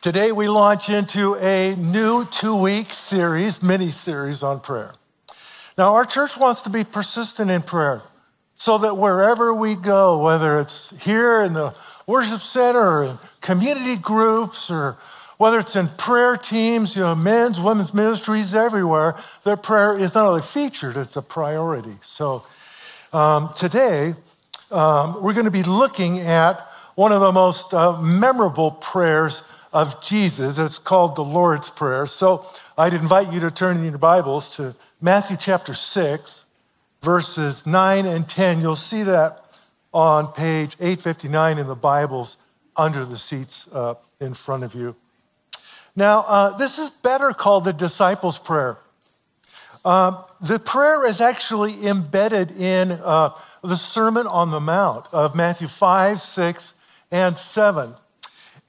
Today we launch into a new two week series, mini series on prayer. Now, our church wants to be persistent in prayer so that wherever we go, whether it's here in the worship center or in community groups or whether it's in prayer teams, you know, men's, women's ministries, everywhere, that prayer is not only featured, it's a priority. So um, today, um, we're going to be looking at one of the most uh, memorable prayers of Jesus. It's called the Lord's Prayer. So I'd invite you to turn in your Bibles to Matthew chapter 6, verses 9 and 10. You'll see that on page 859 in the Bibles under the seats uh, in front of you. Now, uh, this is better called the disciples' prayer. Uh, the prayer is actually embedded in uh, the Sermon on the Mount of Matthew 5, 6, and 7.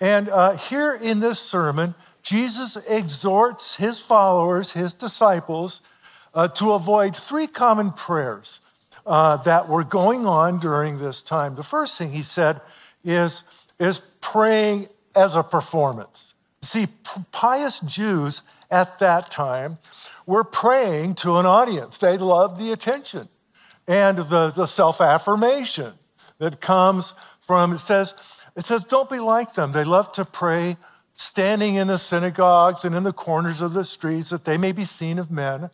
And uh, here in this sermon, Jesus exhorts his followers, his disciples, uh, to avoid three common prayers uh, that were going on during this time. The first thing he said is, is praying as a performance. See, pious Jews at that time were praying to an audience. They loved the attention and the, the self affirmation that comes from, it says, it says, don't be like them. They love to pray standing in the synagogues and in the corners of the streets that they may be seen of men.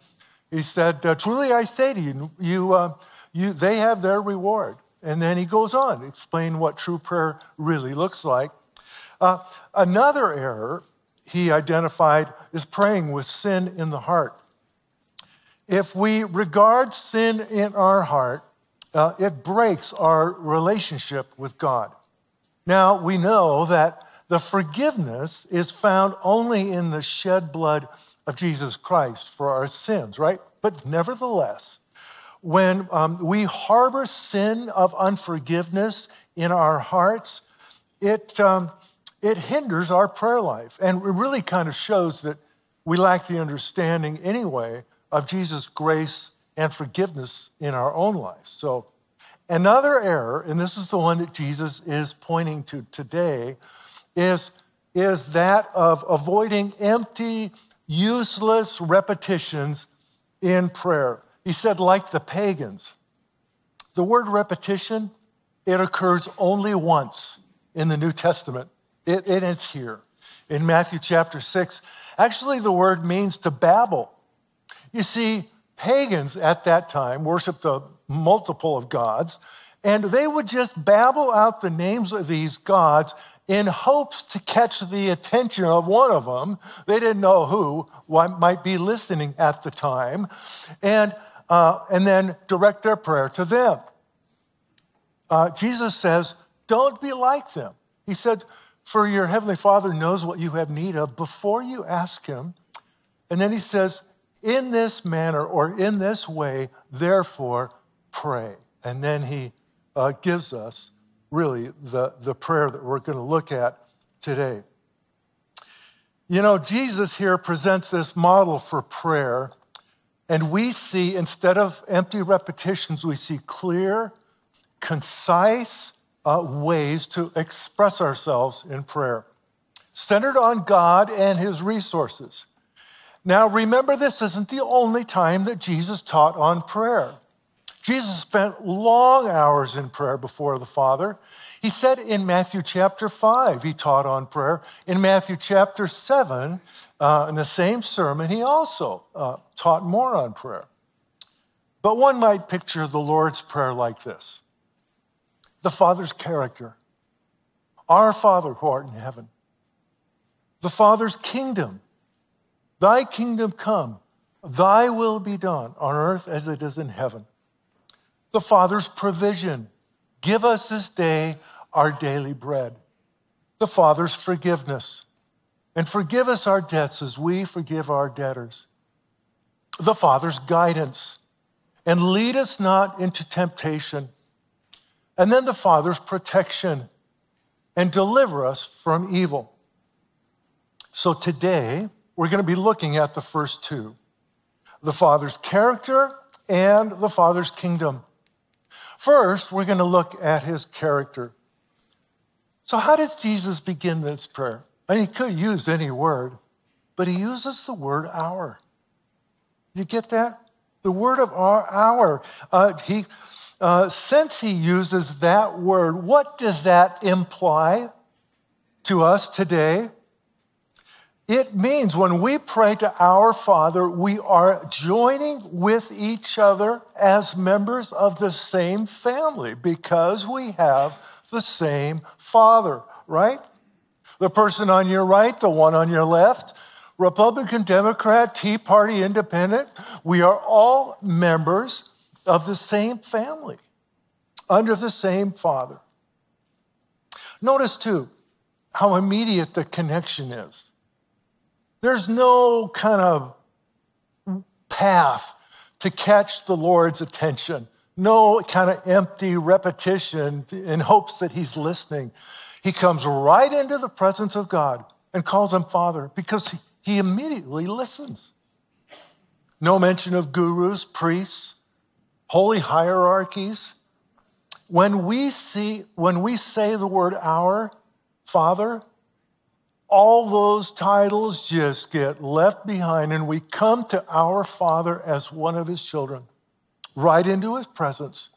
He said, Truly I say to you, you, uh, you, they have their reward. And then he goes on to explain what true prayer really looks like. Uh, another error he identified is praying with sin in the heart. If we regard sin in our heart, uh, it breaks our relationship with God. Now, we know that the forgiveness is found only in the shed blood of Jesus Christ for our sins, right? But nevertheless, when um, we harbor sin of unforgiveness in our hearts, it, um, it hinders our prayer life. And it really kind of shows that we lack the understanding anyway of Jesus' grace and forgiveness in our own lives. So Another error, and this is the one that Jesus is pointing to today, is, is that of avoiding empty, useless repetitions in prayer. He said, like the pagans. The word repetition, it occurs only once in the New Testament. It, it's here in Matthew chapter 6. Actually, the word means to babble. You see, pagans at that time worshiped a multiple of gods, and they would just babble out the names of these gods in hopes to catch the attention of one of them. They didn't know who might be listening at the time, and, uh, and then direct their prayer to them. Uh, Jesus says, Don't be like them. He said, For your heavenly Father knows what you have need of before you ask him. And then he says, In this manner or in this way, therefore, pray. And then he uh, gives us really the, the prayer that we're going to look at today. You know, Jesus here presents this model for prayer, and we see, instead of empty repetitions, we see clear, concise uh, ways to express ourselves in prayer, centered on God and his resources. Now, remember, this isn't the only time that Jesus taught on prayer. Jesus spent long hours in prayer before the Father. He said in Matthew chapter 5, he taught on prayer. In Matthew chapter 7, uh, in the same sermon, he also uh, taught more on prayer. But one might picture the Lord's Prayer like this the Father's character. Our Father who art in heaven. The Father's kingdom. Thy kingdom come. Thy will be done on earth as it is in heaven the Father's provision. Give us this day our daily bread. The Father's forgiveness. And forgive us our debts as we forgive our debtors. The Father's guidance. And lead us not into temptation. And then the Father's protection. And deliver us from evil. So today, we're going to be looking at the first two the Father's character and the Father's kingdom. First, we're going to look at his character. So, how does Jesus begin this prayer? And he could use any word, but he uses the word our. You get that? The word of our hour. Uh, he, uh, since he uses that word, what does that imply to us today? It means when we pray to our Father, we are joining with each other as members of the same family because we have the same Father, right? The person on your right, the one on your left, Republican, Democrat, Tea Party, Independent, we are all members of the same family, under the same Father. Notice too how immediate the connection is. There's no kind of path to catch the Lord's attention, no kind of empty repetition in hopes that He's listening. He comes right into the presence of God and calls Him Father because He immediately listens. No mention of gurus, priests, holy hierarchies. When we see, when we say the word our Father, all those titles just get left behind, and we come to our Father as one of His children, right into His presence,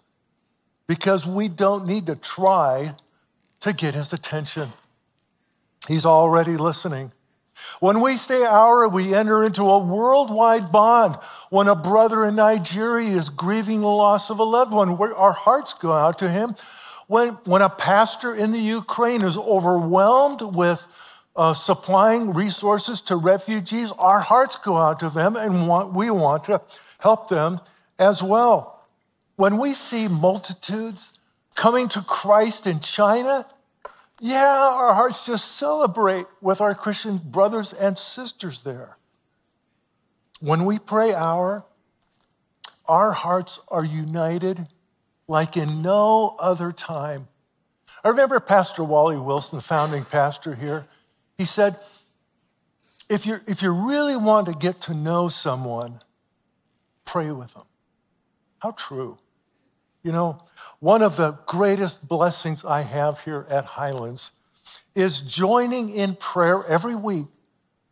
because we don't need to try to get His attention. He's already listening. When we say our, we enter into a worldwide bond. When a brother in Nigeria is grieving the loss of a loved one, our hearts go out to him. When, when a pastor in the Ukraine is overwhelmed with uh, supplying resources to refugees, our hearts go out to them and want, we want to help them as well. When we see multitudes coming to Christ in China, yeah, our hearts just celebrate with our Christian brothers and sisters there. When we pray our, our hearts are united like in no other time. I remember Pastor Wally Wilson, the founding pastor here. He said, if, you if you really want to get to know someone, pray with them. How true. You know, one of the greatest blessings I have here at Highlands is joining in prayer every week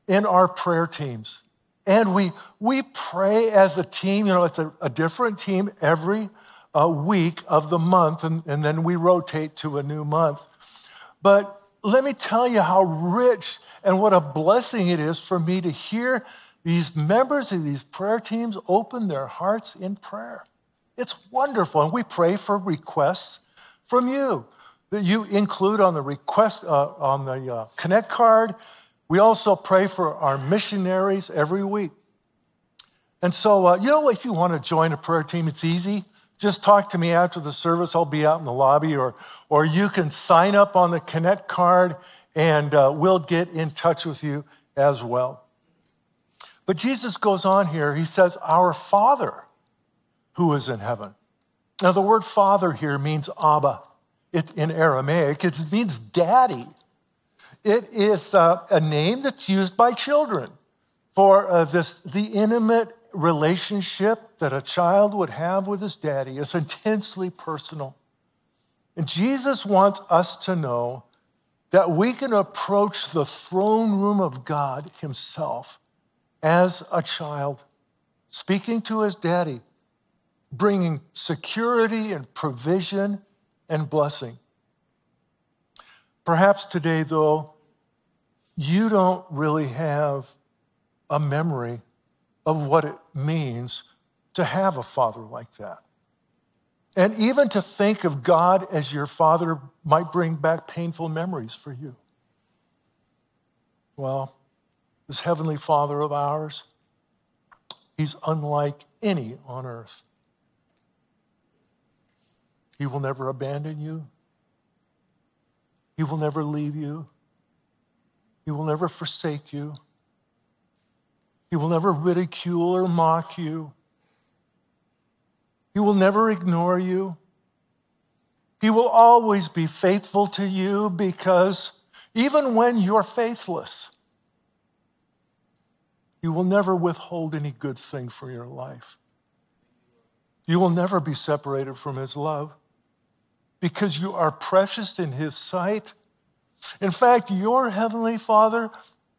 in our prayer teams. And we, we pray as a team, you know, it's a, a different team every uh, week of the month, and, and then we rotate to a new month. But let me tell you how rich and what a blessing it is for me to hear these members of these prayer teams open their hearts in prayer. It's wonderful. And we pray for requests from you that you include on the request, uh, on the uh, Connect card. We also pray for our missionaries every week. And so, uh, you know, if you want to join a prayer team, it's easy. Just talk to me after the service. I'll be out in the lobby, or, or you can sign up on the Connect card and uh, we'll get in touch with you as well. But Jesus goes on here. He says, Our Father who is in heaven. Now, the word father here means Abba it, in Aramaic, it means daddy. It is uh, a name that's used by children for uh, this, the intimate relationship that a child would have with his daddy is intensely personal. And Jesus wants us to know that we can approach the throne room of God Himself as a child, speaking to his daddy, bringing security and provision and blessing. Perhaps today, though, you don't really have a memory of what it means to have a father like that. And even to think of God as your father might bring back painful memories for you. Well, this heavenly father of ours, he's unlike any on earth. He will never abandon you. He will never leave you. He will never forsake you. He will never ridicule or mock you. He will never ignore you. He will always be faithful to you because even when you're faithless, He will never withhold any good thing from your life. You will never be separated from His love because you are precious in His sight In fact, your Heavenly Father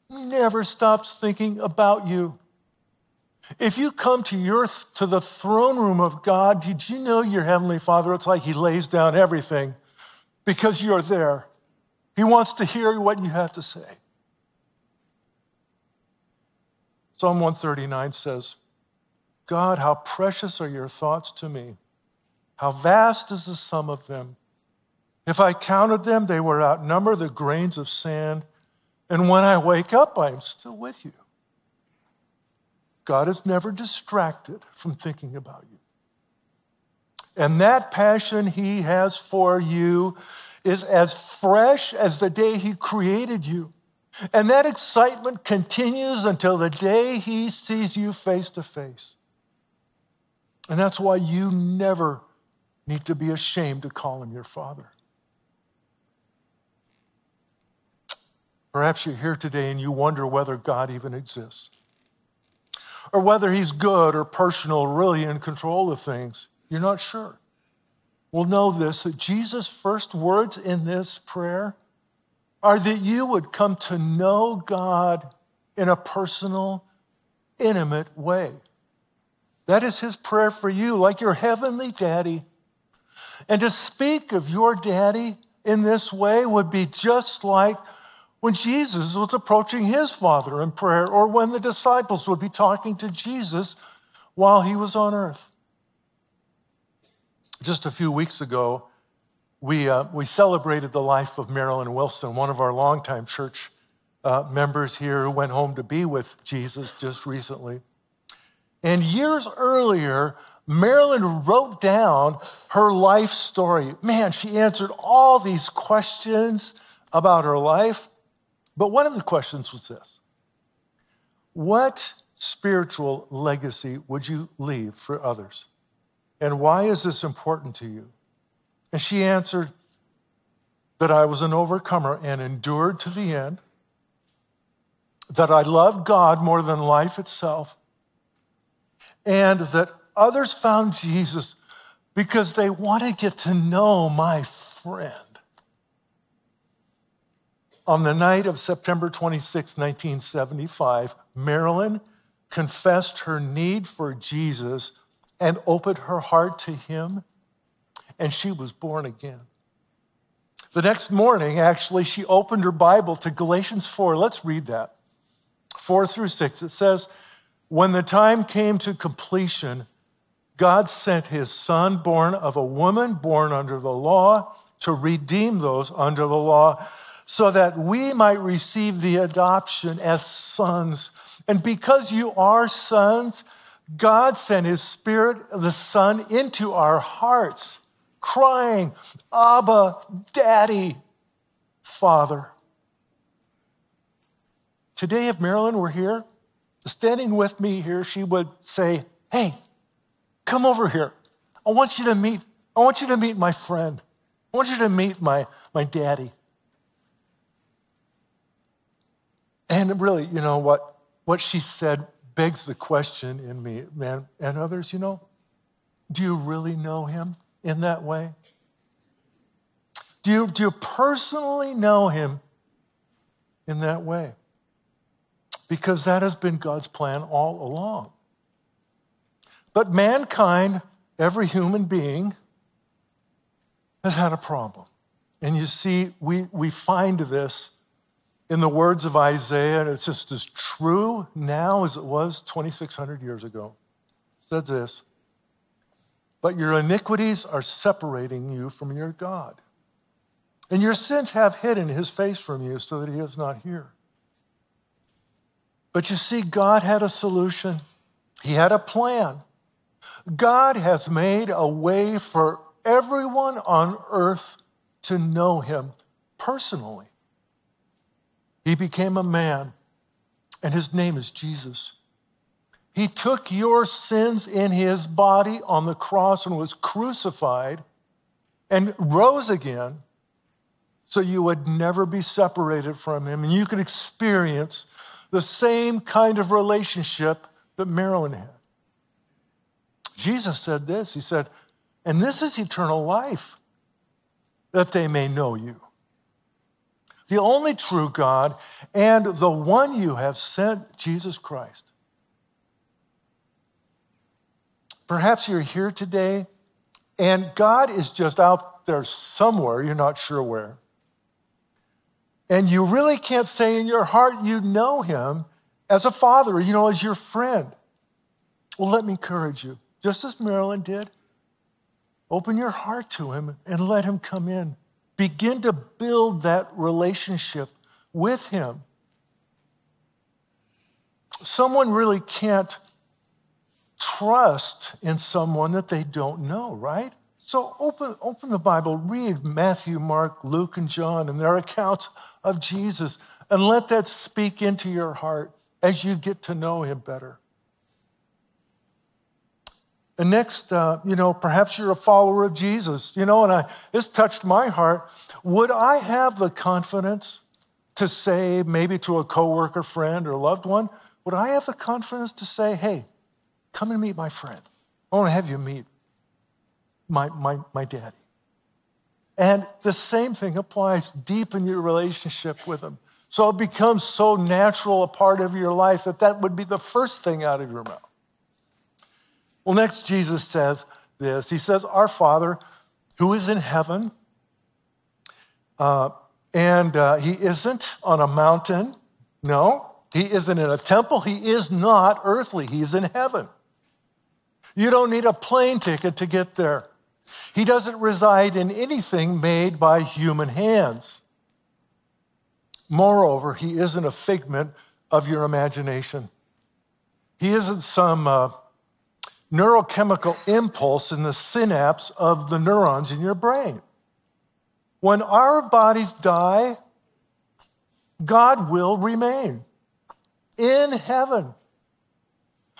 never stops thinking about you. If you come to, your, to the throne room of God, did you know your Heavenly Father? It's like He lays down everything because you're there. He wants to hear what you have to say. Psalm 139 says, God, how precious are your thoughts to me. How vast is the sum of them. If I counted them, they would outnumber the grains of sand. And when I wake up, I am still with you. God is never distracted from thinking about you. And that passion he has for you is as fresh as the day he created you. And that excitement continues until the day he sees you face to face. And that's why you never need to be ashamed to call him your father. Perhaps you're here today and you wonder whether God even exists, or whether he's good or personal, really in control of things. You're not sure. Well, know this that Jesus' first words in this prayer are that you would come to know God in a personal, intimate way. That is his prayer for you, like your heavenly daddy. And to speak of your daddy in this way would be just like when Jesus was approaching his father in prayer, or when the disciples would be talking to Jesus while he was on earth. Just a few weeks ago, we, uh, we celebrated the life of Marilyn Wilson, one of our longtime church uh, members here who went home to be with Jesus just recently. And years earlier, Marilyn wrote down her life story. Man, she answered all these questions about her life. But one of the questions was this What spiritual legacy would you leave for others? And why is this important to you? And she answered that I was an overcomer and endured to the end, that I loved God more than life itself, and that others found Jesus because they want to get to know my friend. On the night of September 26, 1975, Marilyn confessed her need for Jesus and opened her heart to him, and she was born again. The next morning, actually, she opened her Bible to Galatians 4. Let's read that. 4 through 6. It says, when the time came to completion, God sent his son, born of a woman born under the law, to redeem those under the law, so that we might receive the adoption as sons. And because you are sons, God sent his spirit, the Son, into our hearts, crying, Abba, Daddy, Father. Today, if Marilyn were here, standing with me here, she would say, Hey, come over here. I want you to meet, I want you to meet my friend. I want you to meet my, my daddy. And really, you know what, what she said begs the question in me, man, and others, you know, do you really know him in that way? Do you, do you personally know him in that way? because that has been God's plan all along. But mankind, every human being, has had a problem. And you see, we, we find this in the words of Isaiah, it's just as true now as it was 2,600 years ago. Said this But your iniquities are separating you from your God, and your sins have hidden his face from you so that he is not here. But you see, God had a solution, He had a plan. God has made a way for everyone on earth to know Him personally. He became a man, and His name is Jesus. He took your sins in His body on the cross and was crucified and rose again so you would never be separated from Him and you could experience the same kind of relationship that Marilyn had. Jesus said this He said, and this is eternal life, that they may know you, the only true God, and the one you have sent, Jesus Christ. Perhaps you're here today and God is just out there somewhere, you're not sure where. And you really can't say in your heart you know him as a father, you know, as your friend. Well, let me encourage you, just as Marilyn did, open your heart to him and let him come in. Begin to build that relationship with him. Someone really can't trust in someone that they don't know, right? So open, open the Bible, read Matthew, Mark, Luke, and John and their accounts of Jesus, and let that speak into your heart as you get to know him better. And next, uh, you know, perhaps you're a follower of Jesus, you know, and I, this touched my heart. Would I have the confidence to say, maybe to a coworker, friend, or loved one, would I have the confidence to say, hey, come and meet my friend? I want to have you meet my, my, my daddy. And the same thing applies deep in your relationship with him. So it becomes so natural a part of your life that that would be the first thing out of your mouth. Well, next, Jesus says this He says, Our Father who is in heaven, uh, and uh, He isn't on a mountain. No, He isn't in a temple. He is not earthly. He's in heaven. You don't need a plane ticket to get there. He doesn't reside in anything made by human hands. Moreover, he isn't a figment of your imagination. He isn't some uh, neurochemical impulse in the synapse of the neurons in your brain. When our bodies die, God will remain in heaven.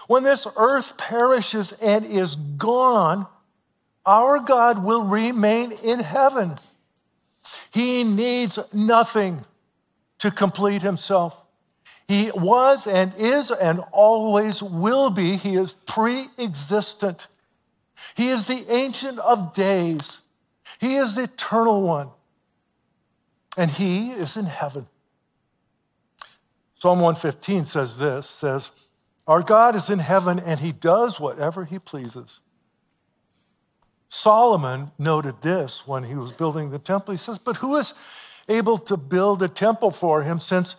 When this earth perishes and is gone, our God will remain in heaven. He needs nothing to complete himself. He was and is and always will be. He is pre existent. He is the Ancient of Days. He is the Eternal One. And He is in heaven. Psalm 115 says this says, Our God is in heaven and He does whatever He pleases. Solomon noted this when he was building the temple. He says, But who is able to build a temple for him since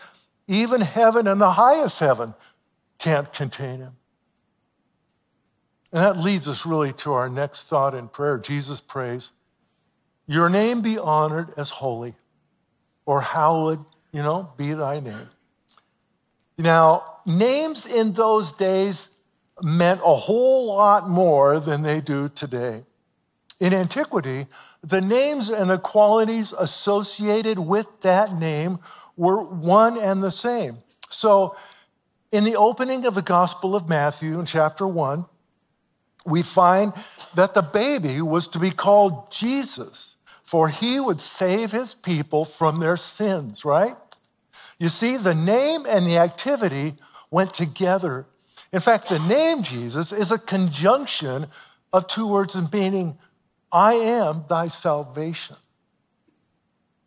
even heaven and the highest heaven can't contain him. And that leads us really to our next thought in prayer. Jesus prays, Your name be honored as holy, or hallowed, you know, be thy name. Now, names in those days meant a whole lot more than they do today. In antiquity, the names and the qualities associated with that name were one and the same. So, in the opening of the Gospel of Matthew in chapter 1, we find that the baby was to be called Jesus, for he would save his people from their sins, right? You see, the name and the activity went together. In fact, the name Jesus is a conjunction of two words and meaning, I am thy salvation.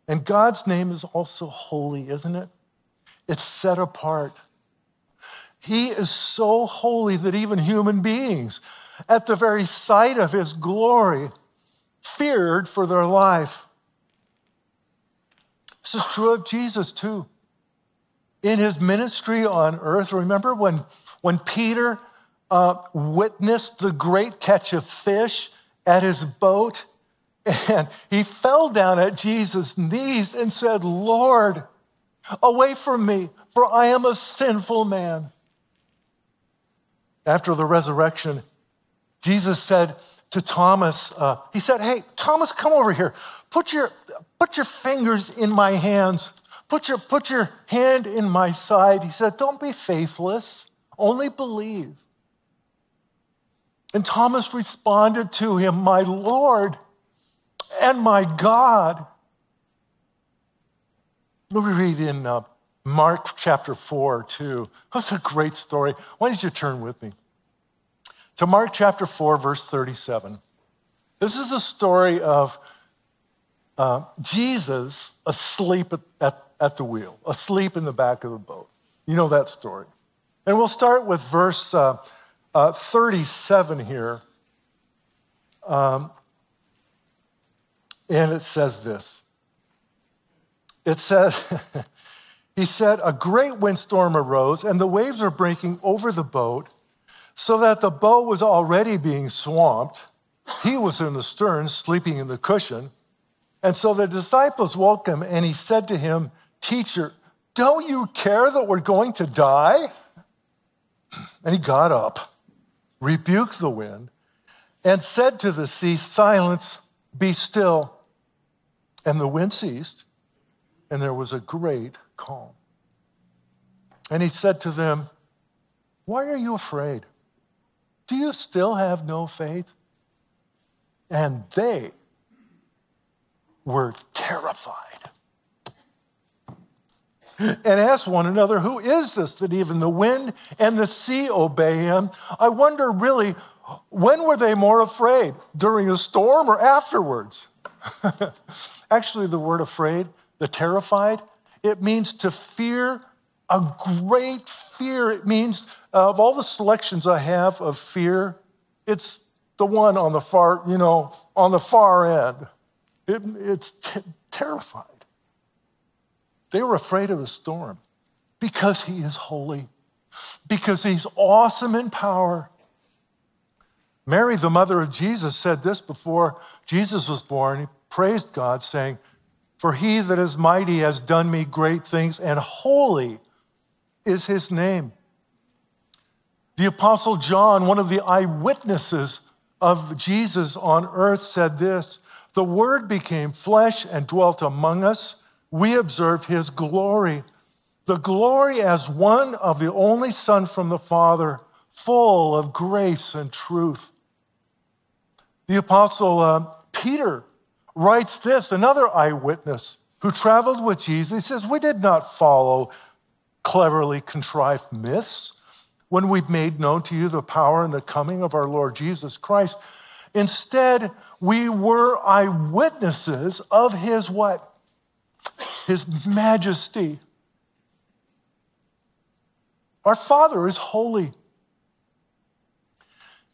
And God's name is also holy, isn't it? It's set apart. He is so holy that even human beings, at the very sight of his glory, feared for their life. This is true of Jesus too. In his ministry on earth, remember when, when Peter uh, witnessed the great catch of fish at his boat? And he fell down at Jesus' knees and said, Lord, away from me, for I am a sinful man. After the resurrection, Jesus said to Thomas, uh, He said, Hey, Thomas, come over here. Put your, put your fingers in my hands. Put your, put your hand in my side. He said, Don't be faithless, only believe. And Thomas responded to him, My Lord and my God. Let me read in uh, Mark chapter 4, too. That's a great story. Why don't you turn with me to Mark chapter 4, verse 37? This is a story of uh, Jesus asleep at, at at the wheel, asleep in the back of the boat. You know that story. And we'll start with verse uh, uh, 37 here. Um, and it says this it says, he said, a great windstorm arose, and the waves were breaking over the boat, so that the boat was already being swamped. He was in the stern, sleeping in the cushion. And so the disciples woke him, and he said to him, Teacher, don't you care that we're going to die? And he got up, rebuked the wind, and said to the sea, Silence, be still. And the wind ceased, and there was a great calm. And he said to them, Why are you afraid? Do you still have no faith? And they were terrified and asked one another, Who is this that even the wind and the sea obey him? I wonder really, when were they more afraid? During a storm or afterwards? Actually, the word afraid, the terrified, it means to fear a great fear. It means, of all the selections I have of fear, it's the one on the far, you know, on the far end. It, it's t- terrified. They were afraid of the storm because he is holy, because he's awesome in power. Mary, the mother of Jesus, said this before Jesus was born. He praised God, saying, For he that is mighty has done me great things, and holy is his name. The Apostle John, one of the eyewitnesses of Jesus on earth, said this The Word became flesh and dwelt among us. We observed his glory, the glory as one of the only Son from the Father, full of grace and truth. The Apostle uh, Peter writes this, another eyewitness who traveled with Jesus. He says, We did not follow cleverly contrived myths when we've made known to you the power and the coming of our Lord Jesus Christ. Instead, we were eyewitnesses of his what? His majesty. Our Father is holy.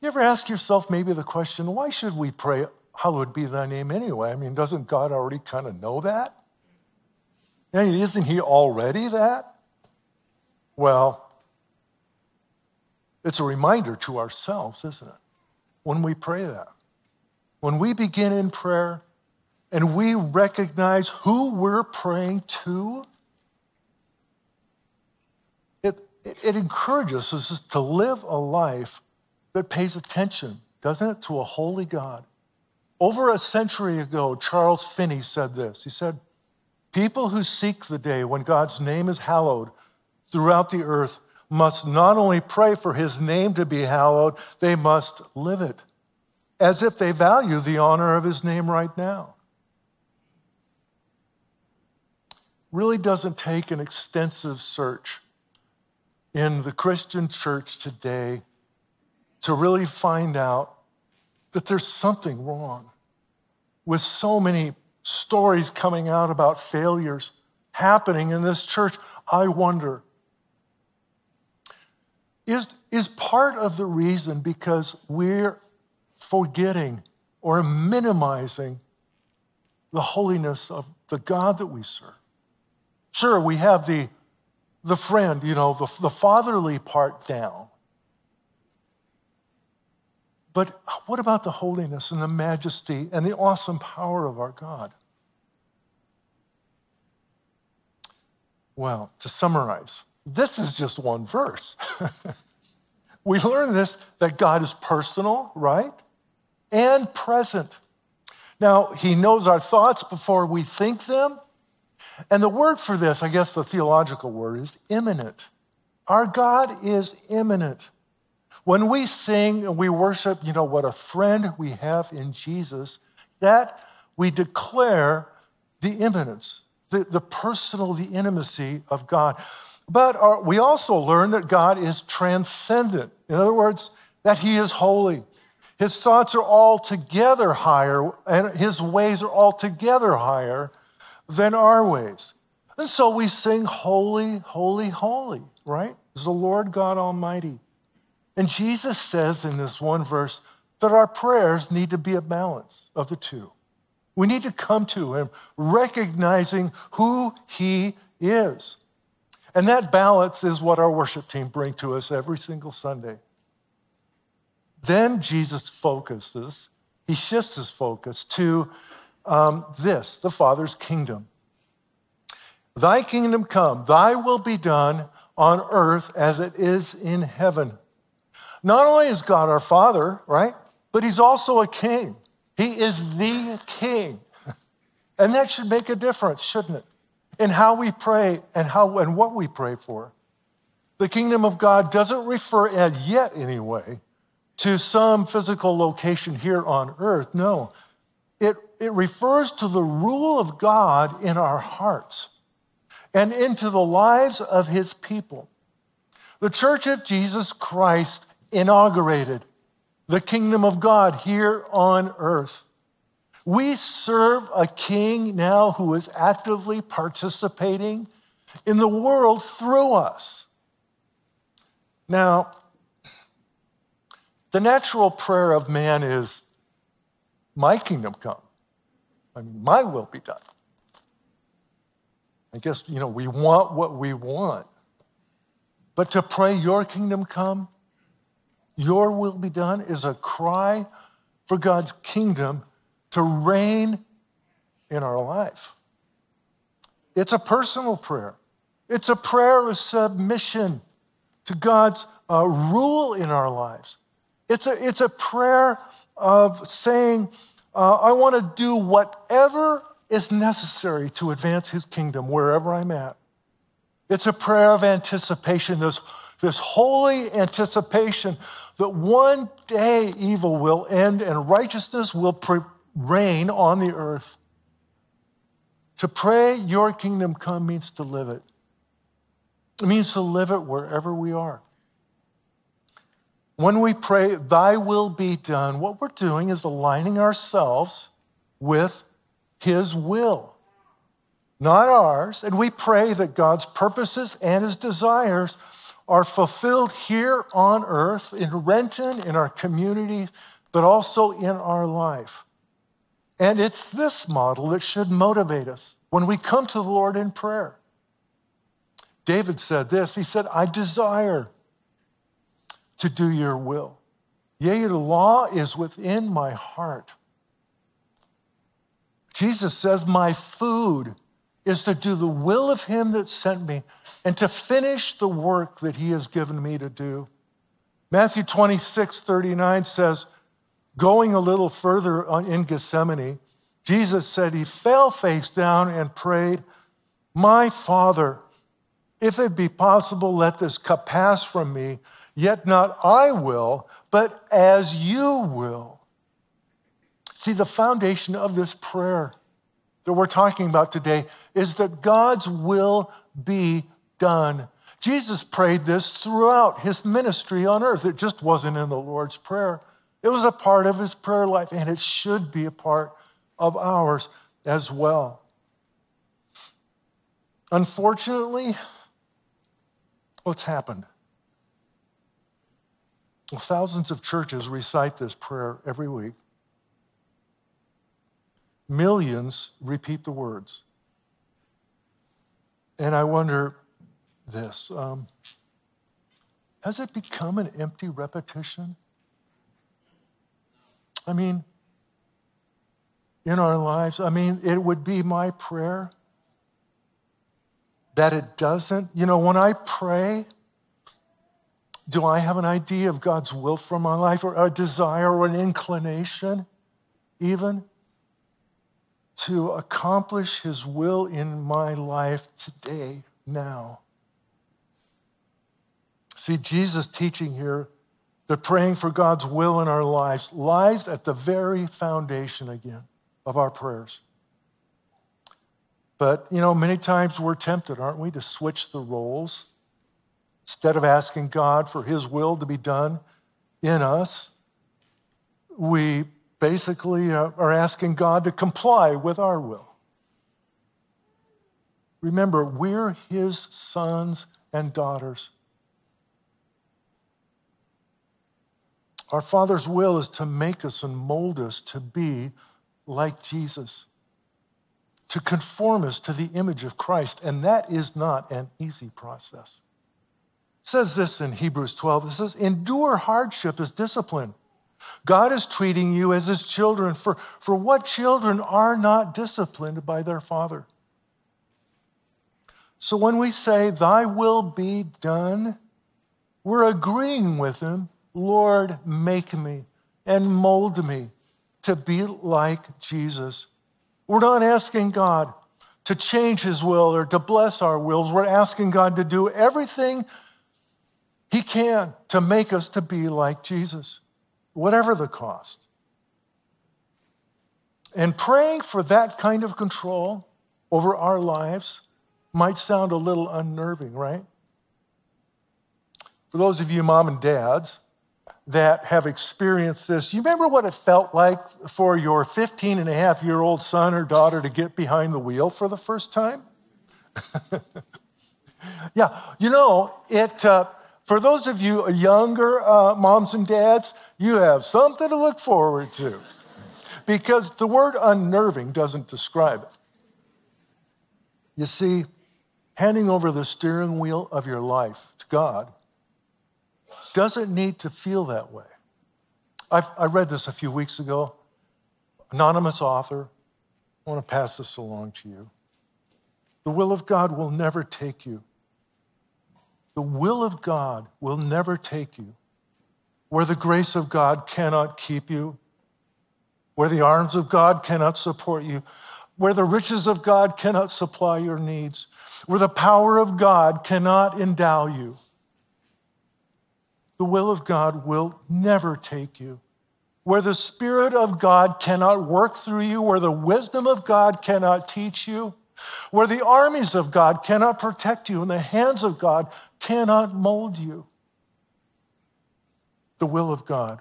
You ever ask yourself maybe the question, why should we pray, Hallowed be thy name anyway? I mean, doesn't God already kind of know that? isn't he already that? Well, it's a reminder to ourselves, isn't it? When we pray that. When we begin in prayer and we recognize who we're praying to, it, it encourages us to live a life that pays attention, doesn't it, to a holy God. Over a century ago, Charles Finney said this. He said, People who seek the day when God's name is hallowed throughout the earth must not only pray for his name to be hallowed, they must live it as if they value the honor of his name right now. Really doesn't take an extensive search in the Christian church today to really find out that there's something wrong with so many stories coming out about failures happening in this church. I wonder is, is part of the reason because we're forgetting or minimizing the holiness of the God that we serve. Sure, we have the, the friend, you know, the, the fatherly part down. But what about the holiness and the majesty and the awesome power of our God? Well, to summarize, this is just one verse. we learn this that God is personal, right? And present. Now, He knows our thoughts before we think them. And the word for this, I guess the theological word, is immanent. Our God is immanent. When we sing and we worship, you know, what a friend we have in Jesus, that we declare the immanence, the, the personal, the intimacy of God. But our, we also learn that God is transcendent. In other words, that He is holy. His thoughts are altogether higher, and His ways are altogether higher than our ways. And so we sing, Holy, Holy, Holy, right? Is the Lord God Almighty. And Jesus says in this one verse that our prayers need to be a balance of the two. We need to come to Him recognizing who He is. And that balance is what our worship team bring to us every single Sunday. Then Jesus focuses, he shifts his focus to um, this the Father's kingdom. Thy kingdom come, thy will be done on earth as it is in heaven. Not only is God our Father, right, but he's also a king. He is the king. And that should make a difference, shouldn't it? In how we pray and how and what we pray for. The kingdom of God doesn't refer yet anyway to some physical location here on earth. No. It, it refers to the rule of God in our hearts and into the lives of his people. The Church of Jesus Christ inaugurated the kingdom of God here on earth. We serve a king now who is actively participating in the world through us. Now, the natural prayer of man is, My kingdom come. I mean, my will be done. I guess, you know, we want what we want. But to pray, Your kingdom come, Your will be done, is a cry for God's kingdom to reign in our life. It's a personal prayer, it's a prayer of submission to God's uh, rule in our lives. It's a, it's a prayer of saying, uh, I want to do whatever is necessary to advance his kingdom wherever I'm at. It's a prayer of anticipation, this, this holy anticipation that one day evil will end and righteousness will pre- reign on the earth. To pray, Your kingdom come means to live it. It means to live it wherever we are. When we pray, Thy will be done, what we're doing is aligning ourselves with His will, not ours. And we pray that God's purposes and His desires are fulfilled here on earth, in Renton, in our community, but also in our life. And it's this model that should motivate us when we come to the Lord in prayer. David said this He said, I desire to do your will. Yea, your law is within my heart. Jesus says, My food is to do the will of him that sent me and to finish the work that he has given me to do. Matthew 26, 39 says, Going a little further in Gethsemane, Jesus said he fell face down and prayed, My Father, if it be possible, let this cup pass from me. Yet not I will, but as you will. See, the foundation of this prayer that we're talking about today is that God's will be done. Jesus prayed this throughout his ministry on earth. It just wasn't in the Lord's Prayer, it was a part of his prayer life, and it should be a part of ours as well. Unfortunately, what's happened? Well, thousands of churches recite this prayer every week. Millions repeat the words. And I wonder this um, has it become an empty repetition? I mean, in our lives, I mean, it would be my prayer that it doesn't. You know, when I pray, do I have an idea of God's will for my life or a desire or an inclination, even to accomplish His will in my life today, now? See, Jesus' teaching here that praying for God's will in our lives lies at the very foundation again of our prayers. But, you know, many times we're tempted, aren't we, to switch the roles Instead of asking God for His will to be done in us, we basically uh, are asking God to comply with our will. Remember, we're his sons and daughters. Our Father's will is to make us and mold us to be like Jesus, to conform us to the image of Christ. And that is not an easy process. It says this in Hebrews 12 it says, Endure hardship as discipline. God is treating you as his children. For, for what children are not disciplined by their father? So when we say, Thy will be done, we're agreeing with him, Lord, make me and mold me to be like Jesus. We're not asking God to change his will or to bless our wills. We're asking God to do everything he can to make us to be like Jesus, whatever the cost. And praying for that kind of control over our lives might sound a little unnerving, right? For those of you mom and dads that have experienced this, you remember what it felt like for your 15 and a half year old son or daughter to get behind the wheel for the first time? yeah, you know, it. Uh, for those of you younger uh, moms and dads, you have something to look forward to because the word unnerving doesn't describe it. You see, handing over the steering wheel of your life to God doesn't need to feel that way. I've, i read this a few weeks ago. Anonymous author. I want to pass this along to you. The will of God will never take you. The will of God will never take you where the grace of God cannot keep you, where the arms of God cannot support you, where the riches of God cannot supply your needs where the power of God cannot endow you. The will of God will never take you. Where the Spirit of God cannot work through you, where the wisdom of God cannot teach you, where the armies of God cannot protect you, and the hands of God cannot mold you. The will of God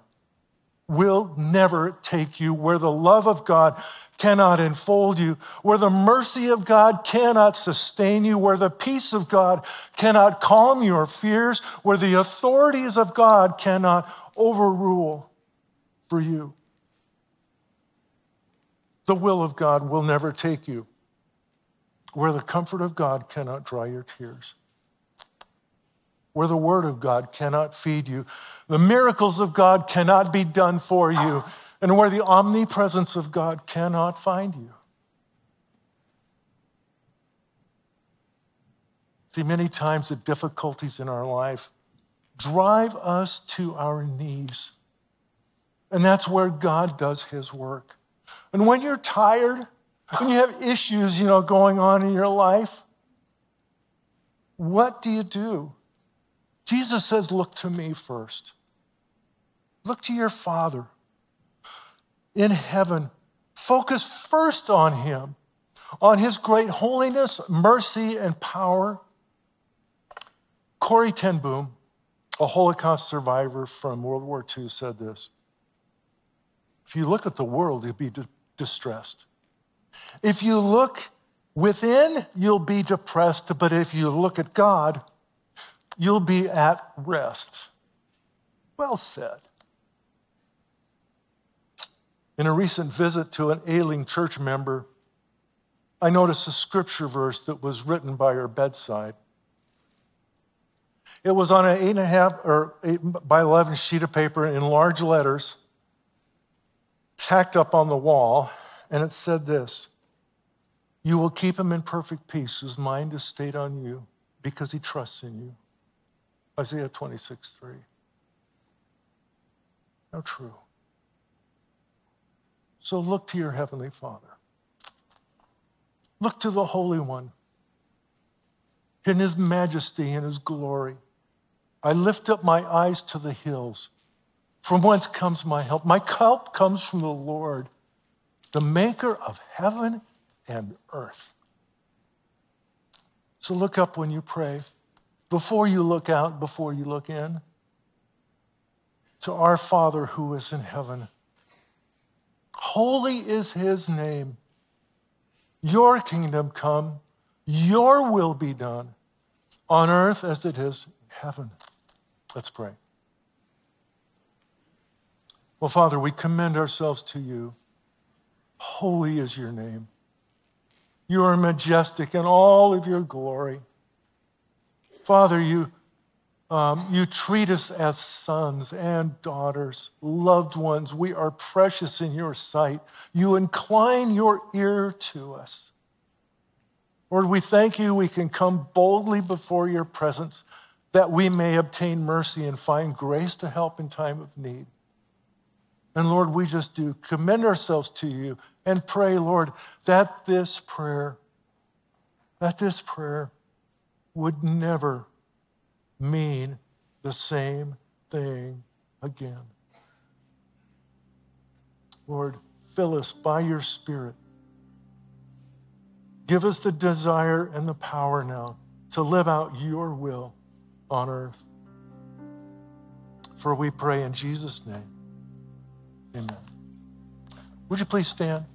will never take you where the love of God cannot enfold you, where the mercy of God cannot sustain you, where the peace of God cannot calm your fears, where the authorities of God cannot overrule for you. The will of God will never take you where the comfort of God cannot dry your tears, where the word of God cannot feed you, the miracles of God cannot be done for you and where the omnipresence of God cannot find you. See, many times the difficulties in our life drive us to our knees. And that's where God does his work. And when you're tired, when you have issues, you know, going on in your life, what do you do? Jesus says, Look to me first. Look to your Father in heaven. Focus first on Him, on His great holiness, mercy, and power. Corrie ten Boom, a Holocaust survivor from World War II, said this If you look at the world, you'll be distressed. If you look within, you'll be depressed. But if you look at God, you'll be at rest. Well said. In a recent visit to an ailing church member, I noticed a scripture verse that was written by her bedside. It was on an eight and a half or eight by 11 sheet of paper in large letters, tacked up on the wall, and it said this You will keep him in perfect peace whose mind is stayed on you because he trusts in you. Isaiah 26, 3. How true. So look to your Heavenly Father. Look to the Holy One in His majesty and His glory. I lift up my eyes to the hills. From whence comes my help? My help comes from the Lord, the maker of heaven and earth. So look up when you pray, before you look out, before you look in. To our Father who is in heaven Holy is his name. Your kingdom come, Your will be done on earth as it is in heaven. Let's pray. Well, Father, we commend ourselves to you. Holy is your name. You are majestic in all of your glory. Father, you, um, you treat us as sons and daughters, loved ones. We are precious in your sight. You incline your ear to us. Lord, we thank you we can come boldly before your presence that we may obtain mercy and find grace to help in time of need. And Lord, we just do commend ourselves to you and pray, Lord, that this prayer, that this prayer would never mean the same thing again. Lord, fill us by your Spirit. Give us the desire and the power now to live out your will on earth. For we pray in Jesus' name. Amen. Would you please stand?